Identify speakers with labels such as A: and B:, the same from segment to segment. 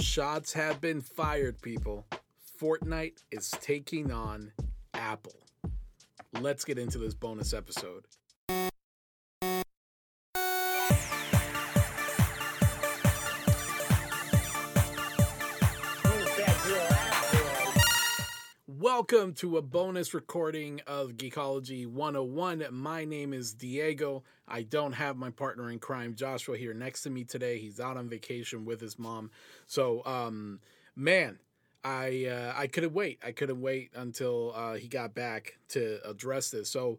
A: Shots have been fired, people. Fortnite is taking on Apple. Let's get into this bonus episode. Welcome to a bonus recording of Geekology 101. My name is Diego. I don't have my partner in crime, Joshua, here next to me today. He's out on vacation with his mom. So, um, man, I uh, I couldn't wait. I couldn't wait until uh, he got back to address this. So,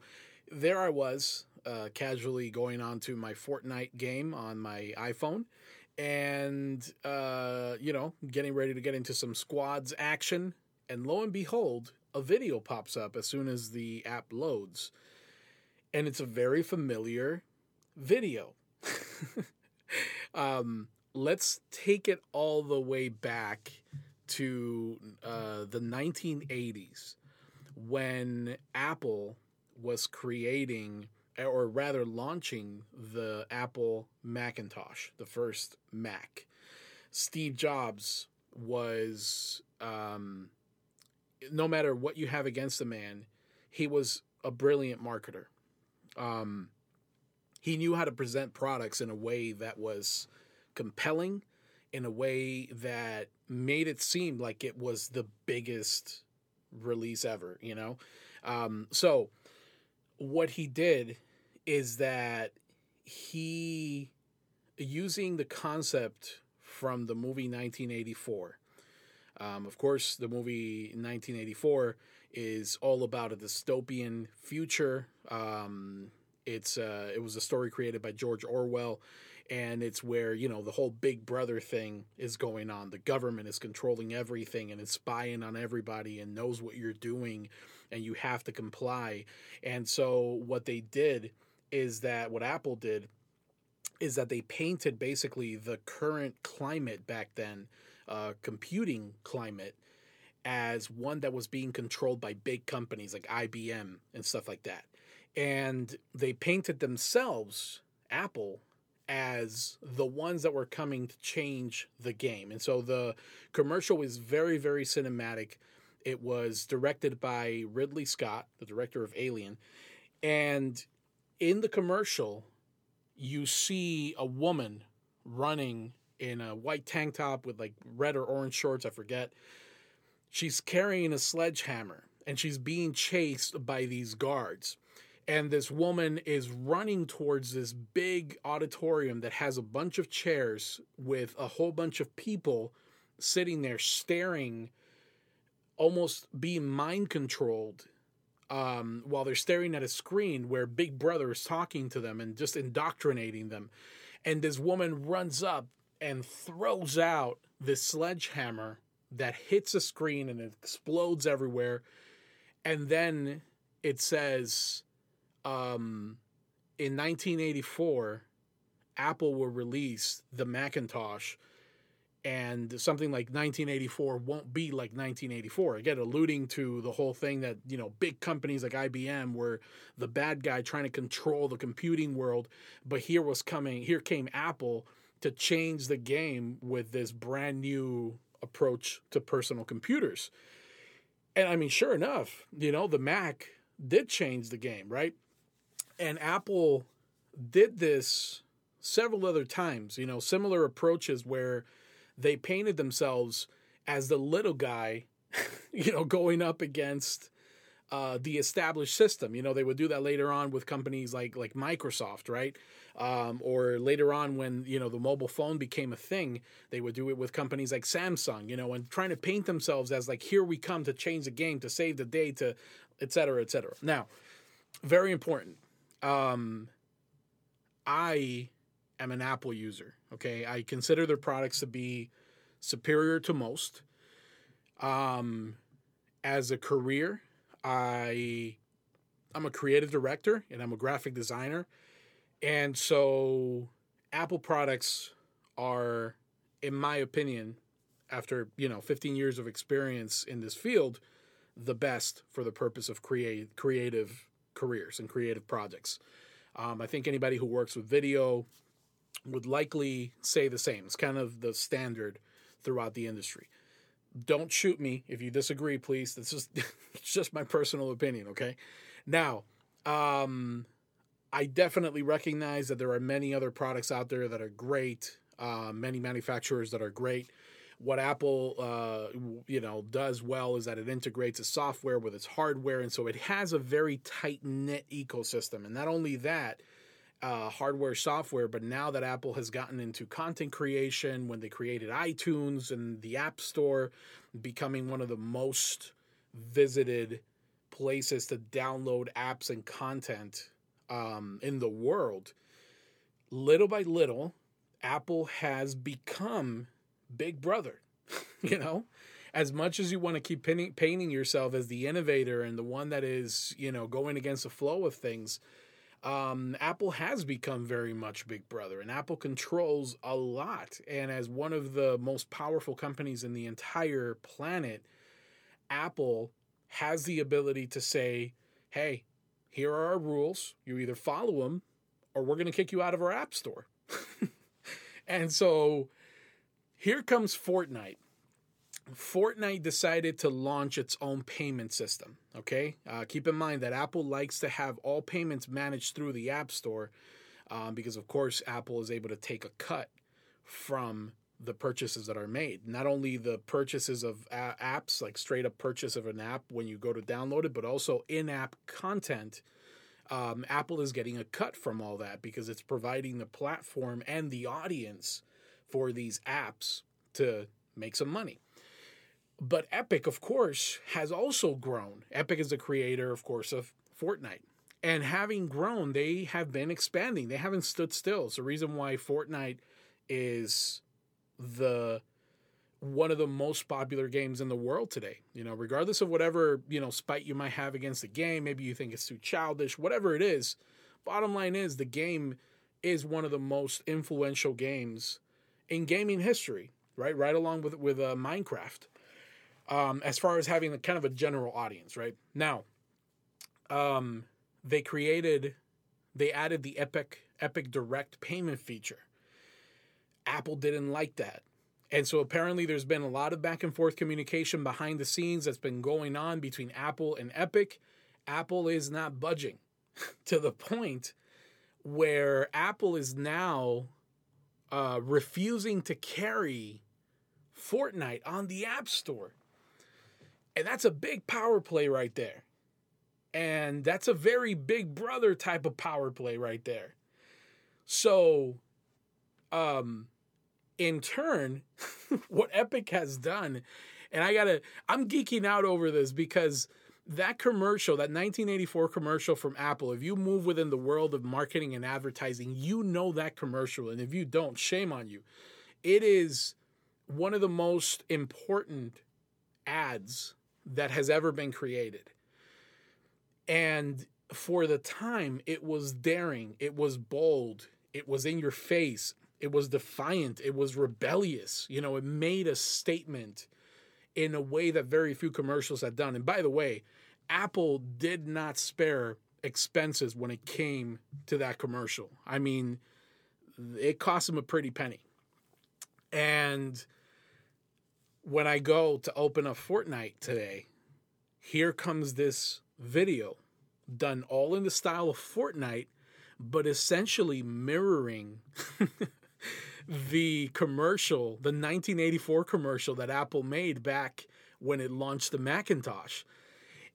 A: there I was, uh, casually going on to my Fortnite game on my iPhone and uh, you know, getting ready to get into some squads action and lo and behold, a video pops up as soon as the app loads. And it's a very familiar video. um, let's take it all the way back to uh, the 1980s when Apple was creating, or rather launching, the Apple Macintosh, the first Mac. Steve Jobs was um, no matter what you have against the man, he was a brilliant marketer. Um, he knew how to present products in a way that was compelling, in a way that made it seem like it was the biggest release ever, you know? Um, so, what he did is that he, using the concept from the movie 1984, um, of course, the movie 1984 is all about a dystopian future. Um, it's uh, it was a story created by George Orwell, and it's where you know the whole Big Brother thing is going on. The government is controlling everything and it's spying on everybody and knows what you're doing, and you have to comply. And so what they did is that what Apple did is that they painted basically the current climate back then uh, computing climate as one that was being controlled by big companies like IBM and stuff like that. And they painted themselves, Apple, as the ones that were coming to change the game. And so the commercial was very, very cinematic. It was directed by Ridley Scott, the director of Alien. And in the commercial, you see a woman running in a white tank top with like red or orange shorts, I forget. She's carrying a sledgehammer and she's being chased by these guards. And this woman is running towards this big auditorium that has a bunch of chairs with a whole bunch of people sitting there staring, almost being mind controlled um, while they're staring at a screen where Big Brother is talking to them and just indoctrinating them. And this woman runs up and throws out this sledgehammer that hits a screen and it explodes everywhere. And then it says, um, in 1984, Apple will release the Macintosh, and something like 1984 won't be like 1984. Again, alluding to the whole thing that, you know, big companies like IBM were the bad guy trying to control the computing world. But here was coming, here came Apple to change the game with this brand new approach to personal computers. And I mean, sure enough, you know, the Mac did change the game, right? And Apple did this several other times, you know, similar approaches where they painted themselves as the little guy, you know, going up against uh, the established system. You know, they would do that later on with companies like like Microsoft, right? Um, or later on when you know the mobile phone became a thing, they would do it with companies like Samsung. You know, and trying to paint themselves as like here we come to change the game, to save the day, to et cetera, et cetera. Now, very important. Um, I am an Apple user. Okay, I consider their products to be superior to most. Um, as a career, I I'm a creative director and I'm a graphic designer. And so Apple products are in my opinion after, you know, 15 years of experience in this field, the best for the purpose of create creative careers and creative projects. Um, I think anybody who works with video would likely say the same. It's kind of the standard throughout the industry. Don't shoot me if you disagree, please. This is just my personal opinion, okay? Now, um, I definitely recognize that there are many other products out there that are great, uh, many manufacturers that are great. What Apple, uh, you know, does well is that it integrates its software with its hardware, and so it has a very tight knit ecosystem. And not only that, uh, hardware, software, but now that Apple has gotten into content creation, when they created iTunes and the App Store, becoming one of the most visited places to download apps and content um, in the world, little by little, Apple has become Big Brother. you know, as much as you want to keep painting, painting yourself as the innovator and the one that is, you know, going against the flow of things, um, Apple has become very much Big Brother, and Apple controls a lot. And as one of the most powerful companies in the entire planet, Apple has the ability to say, hey, here are our rules. You either follow them or we're going to kick you out of our app store. and so here comes Fortnite. Fortnite decided to launch its own payment system. Okay, uh, keep in mind that Apple likes to have all payments managed through the App Store um, because, of course, Apple is able to take a cut from the purchases that are made. Not only the purchases of a- apps, like straight up purchase of an app when you go to download it, but also in app content. Um, Apple is getting a cut from all that because it's providing the platform and the audience for these apps to make some money. But Epic, of course, has also grown. Epic is the creator, of course, of Fortnite. And having grown, they have been expanding. They haven't stood still. It's the reason why Fortnite is the one of the most popular games in the world today. You know, regardless of whatever, you know, spite you might have against the game, maybe you think it's too childish, whatever it is, bottom line is the game is one of the most influential games in gaming history, right? Right along with with uh, Minecraft um, as far as having kind of a general audience, right? Now, um, they created, they added the Epic Epic Direct payment feature. Apple didn't like that. And so apparently there's been a lot of back and forth communication behind the scenes that's been going on between Apple and Epic. Apple is not budging to the point where Apple is now uh, refusing to carry Fortnite on the App Store. And that's a big power play right there. And that's a very big brother type of power play right there. So, um, in turn, what Epic has done, and I gotta, I'm geeking out over this because that commercial, that 1984 commercial from Apple, if you move within the world of marketing and advertising, you know that commercial. And if you don't, shame on you. It is one of the most important ads that has ever been created. And for the time, it was daring, it was bold, it was in your face, it was defiant, it was rebellious. You know, it made a statement in a way that very few commercials had done. And by the way, Apple did not spare expenses when it came to that commercial. I mean, it cost them a pretty penny. And when I go to open up Fortnite today, here comes this video done all in the style of Fortnite, but essentially mirroring the commercial, the 1984 commercial that Apple made back when it launched the Macintosh.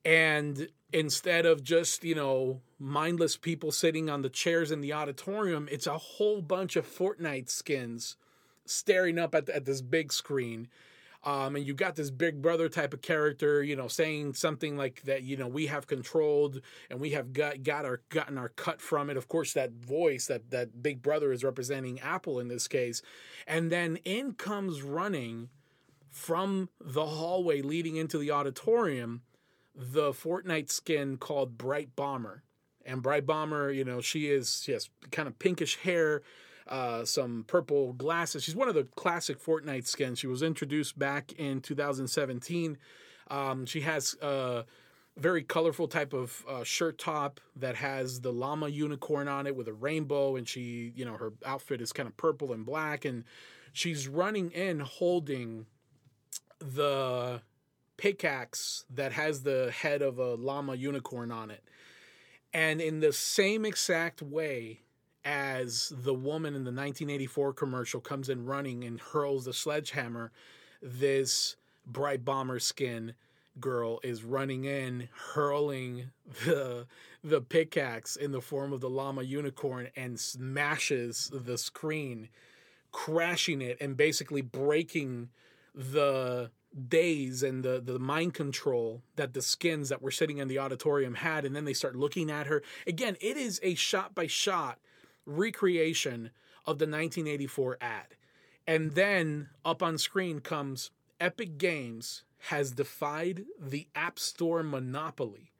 A: And instead of just, you know, mindless people sitting on the chairs in the auditorium, it's a whole bunch of Fortnite skins staring up at, at this big screen um, and you got this big brother type of character, you know, saying something like that, you know, we have controlled and we have got got our gotten our cut from it. Of course, that voice that that big brother is representing Apple in this case, and then in comes running from the hallway leading into the auditorium the Fortnite skin called Brite Bomber. And Brite Bomber, you know, she is she has kind of pinkish hair uh, some purple glasses. She's one of the classic Fortnite skins. She was introduced back in 2017. Um, she has a very colorful type of uh, shirt top that has the llama unicorn on it with a rainbow, and she, you know, her outfit is kind of purple and black, and she's running in holding the pickaxe that has the head of a llama unicorn on it. And in the same exact way as the woman in the 1984 commercial comes in running and hurls the sledgehammer, this Brite Bomber skin girl is running in hurling the the pickaxe in the form of the llama unicorn and smashes the screen crashing it and basically breaking the daze and the the mind control that the skins that were sitting in the auditorium had and then they start looking at her. Again it is a shot by shot recreation of the 1984 ad. And then up on screen comes epic games has defied the app store monopoly.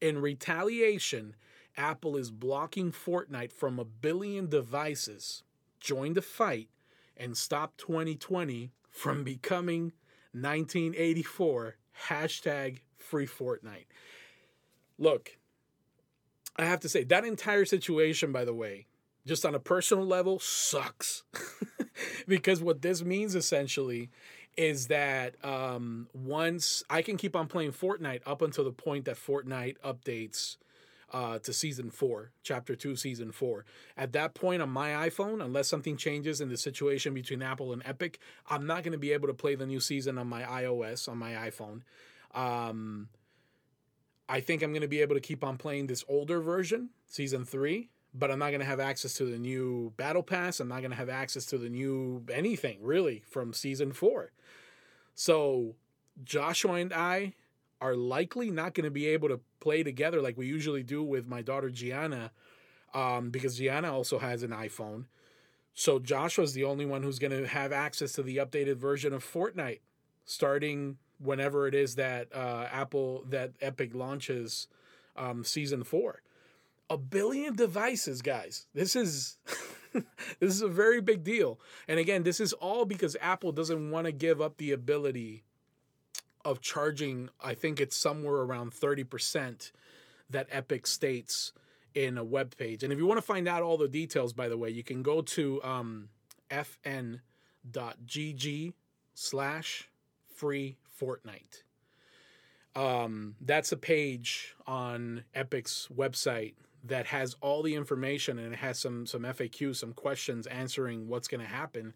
A: In retaliation apple is blocking fortnite from a billion devices join the fight and stop 2020 from becoming 1984 hashtag free Fortnite. Look, I have to say that entire situation, by the way, just on a personal level, sucks. because what this means essentially is that um, once I can keep on playing Fortnite up until the point that Fortnite updates uh, to season four, chapter two, season four. At that point on my iPhone, unless something changes in the situation between Apple and Epic, I'm not going to be able to play the new season on my iOS, on my iPhone. Um, I think I'm going to be able to keep on playing this older version, season three, but I'm not going to have access to the new Battle Pass. I'm not going to have access to the new anything really from season four. So Joshua and I are likely not going to be able to play together like we usually do with my daughter Gianna, um, because Gianna also has an iPhone. So Joshua's the only one who's going to have access to the updated version of Fortnite, starting whenever it is that uh, Apple that Epic launches um, season four. A billion devices, guys. This is. this is a very big deal. And again, this is all because Apple doesn't want to give up the ability of charging, I think it's somewhere around 30% that Epic states in a web page. And if you want to find out all the details, by the way, you can go to um, fn.gg slash free Fortnite. Um, that's a page on Epic's website that has all the information and it has some some FAQ, some questions answering what's going to happen.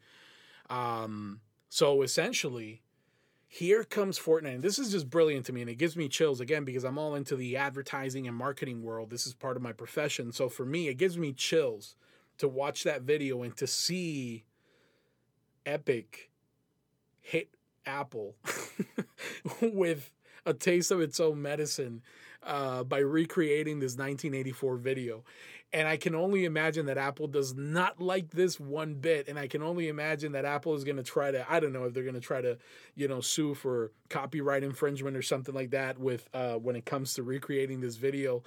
A: Um, so essentially, here comes Fortnite. And this is just brilliant to me, and it gives me chills again because I'm all into the advertising and marketing world. This is part of my profession. So for me, it gives me chills to watch that video and to see Epic hit Apple with a taste of its own medicine uh, by recreating this 1984 video. And I can only imagine that Apple does not like this one bit. And I can only imagine that Apple is going to try to, I don't know if they're going to try to, you know, sue for copyright infringement or something like that with uh, when it comes to recreating this video.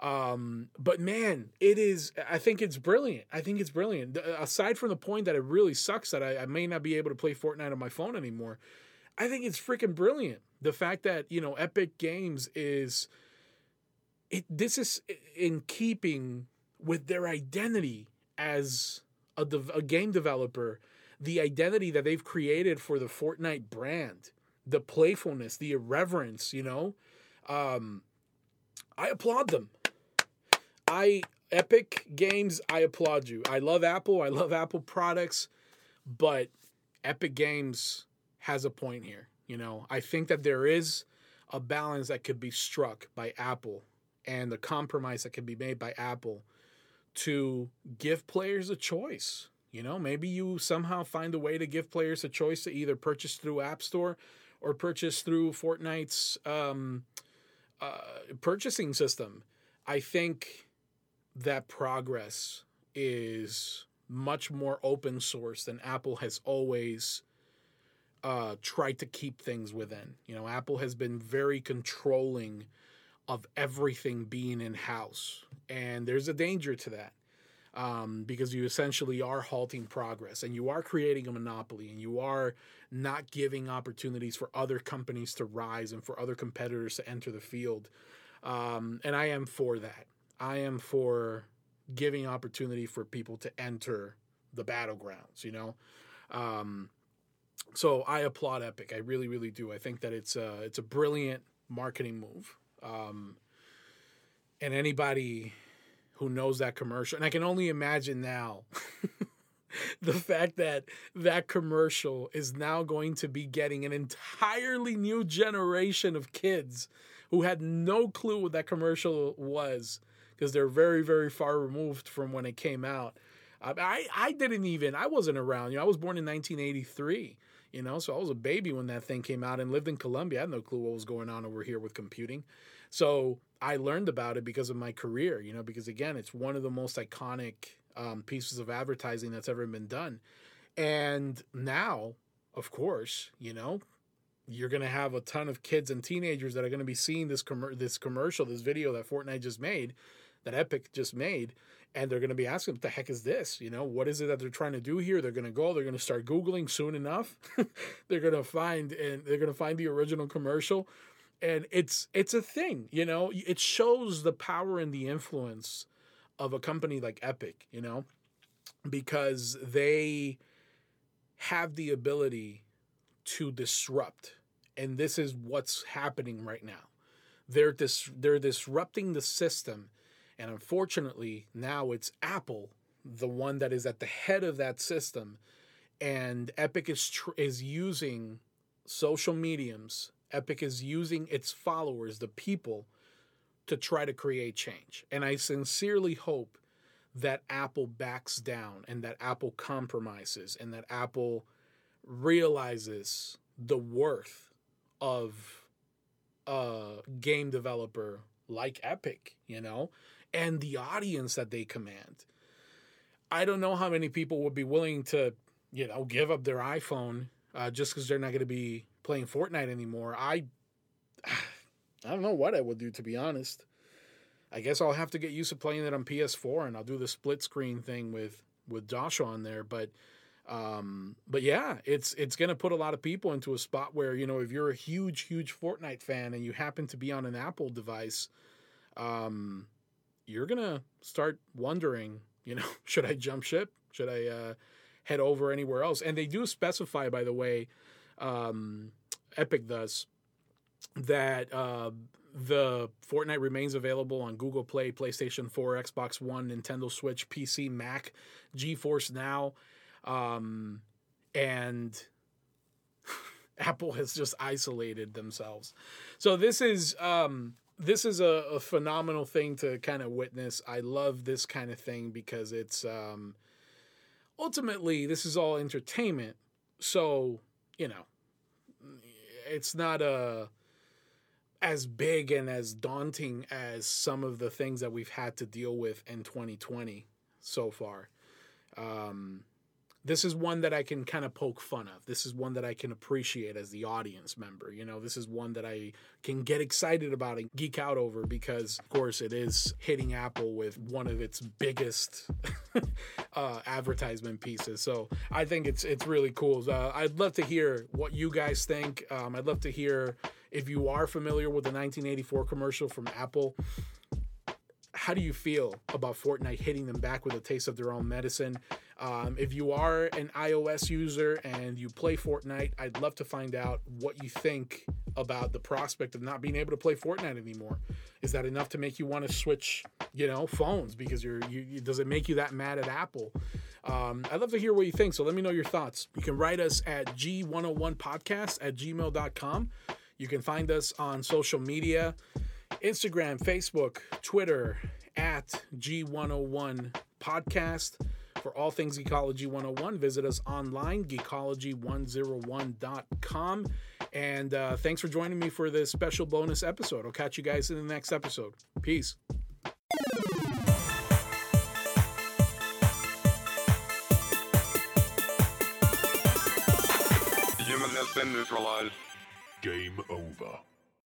A: Um, but man, it is, I think it's brilliant. I think it's brilliant. Aside from the point that it really sucks that I, I may not be able to play Fortnite on my phone anymore, I think it's freaking brilliant. The fact that, you know, Epic Games is, it, this is in keeping with their identity as a, a game developer, the identity that they've created for the Fortnite brand, the playfulness, the irreverence, you know. Um, I applaud them. I Epic Games, I applaud you. I love Apple. I love Apple products, but Epic Games has a point here. You know, I think that there is a balance that could be struck by Apple and the compromise that can be made by Apple to give players a choice. You know, maybe you somehow find a way to give players a choice to either purchase through App Store or purchase through Fortnite's um, uh, purchasing system. I think that progress is much more open source than Apple has always uh, tried to keep things within. You know, Apple has been very controlling of everything being in house, and there's a danger to that. um, because you essentially are halting progress and you are creating a monopoly and you are not giving opportunities for other companies to rise and for other competitors to enter the field. Um, and I am for that. I am for giving opportunity for people to enter the battlegrounds, you know? Um, so I applaud Epic. I really, really do. I think that it's a, it's a brilliant marketing move. Um, and anybody who knows that commercial, and I can only imagine now the fact that that commercial is now going to be getting an entirely new generation of kids who had no clue what that commercial was because they're very, very far removed from when it came out. I, I didn't even, I wasn't around. You know, I was born in 1983, you know, so I was a baby when that thing came out and lived in Colombia. I had no clue what was going on over here with computing. So I learned about it because of my career, you know, because again, it's one of the most iconic um, pieces of advertising that's ever been done. And now, of course, you know, you're going to have a ton of kids and teenagers that are going to be seeing this com- this commercial, this video that Fortnite just made, that Epic just made, and they're going to be asking, "What the heck is this? You know, what is it that they're trying to do here?" They're going to go, they're going to start googling soon enough. they're going to find and they're going to find the original commercial, and it's it's a thing. You know, it shows the power and the influence of a company like Epic. You know, because they have the ability to disrupt and this is what's happening right now. They're dis- they're disrupting the system, and unfortunately, now it's Apple, the one that is at the head of that system, and Epic is tr- is using social mediums. Epic is using its followers, the people, to try to create change. And I sincerely hope that Apple backs down and that Apple compromises and that Apple realizes the worth of a game developer like Epic, you know, and the audience that they command. I don't know how many people would be willing to, you know, give up their iPhone uh, just because they're not going to be playing Fortnite anymore. I, I don't know what I would do to be honest. I guess I'll have to get used to playing it on PS4, and I'll do the split screen thing with with Josh on there. But um, but yeah, it's it's going to put a lot of people into a spot where you know if you're a huge huge Fortnite fan and you happen to be on an Apple device, um, you're gonna start wondering, you know, should I jump ship? Should I uh, head over anywhere else? And they do specify, by the way, um, Epic does that uh, the Fortnite remains available on Google Play, PlayStation 4, Xbox One, Nintendo Switch, PC, Mac, GeForce Now um, and Apple has just isolated themselves. So this is um, this is a, a, phenomenal thing to kind of witness. I love this kind of thing because it's um, ultimately this is all entertainment. So you know, it's not a uh, as big and as daunting as some of the things that we've had to deal with in 2020 so far. Um, this is one that I can kind of poke fun of. This is one that I can appreciate as the audience member. You know, this is one that I can get excited about and geek out over because, of course, it is hitting Apple with one of its biggest uh, advertisement pieces. So I think it's it's really cool. Uh, I'd love to hear what you guys think. Um, I'd love to hear if you are familiar with the 1984 commercial from Apple how do you feel about Fortnite hitting them back with a taste of their own medicine? Um, if you are an iOS user and you play Fortnite, I'd love to find out what you think about the prospect of not being able to play Fortnite anymore. Is that enough to make you want to switch, you know, phones because you're you, does it make you that mad at Apple? Um, I'd love to hear what you think. So let me know your thoughts. You can write us at g101podcast at gmail.com. You can find us on social media. Instagram, Facebook, Twitter at G101 Podcast. For all things Geekology 101, visit us online, geekology101.com. And uh, thanks for joining me for this special bonus episode. I'll catch you guys in the next episode. Peace.
B: Human has been neutralized. Game over.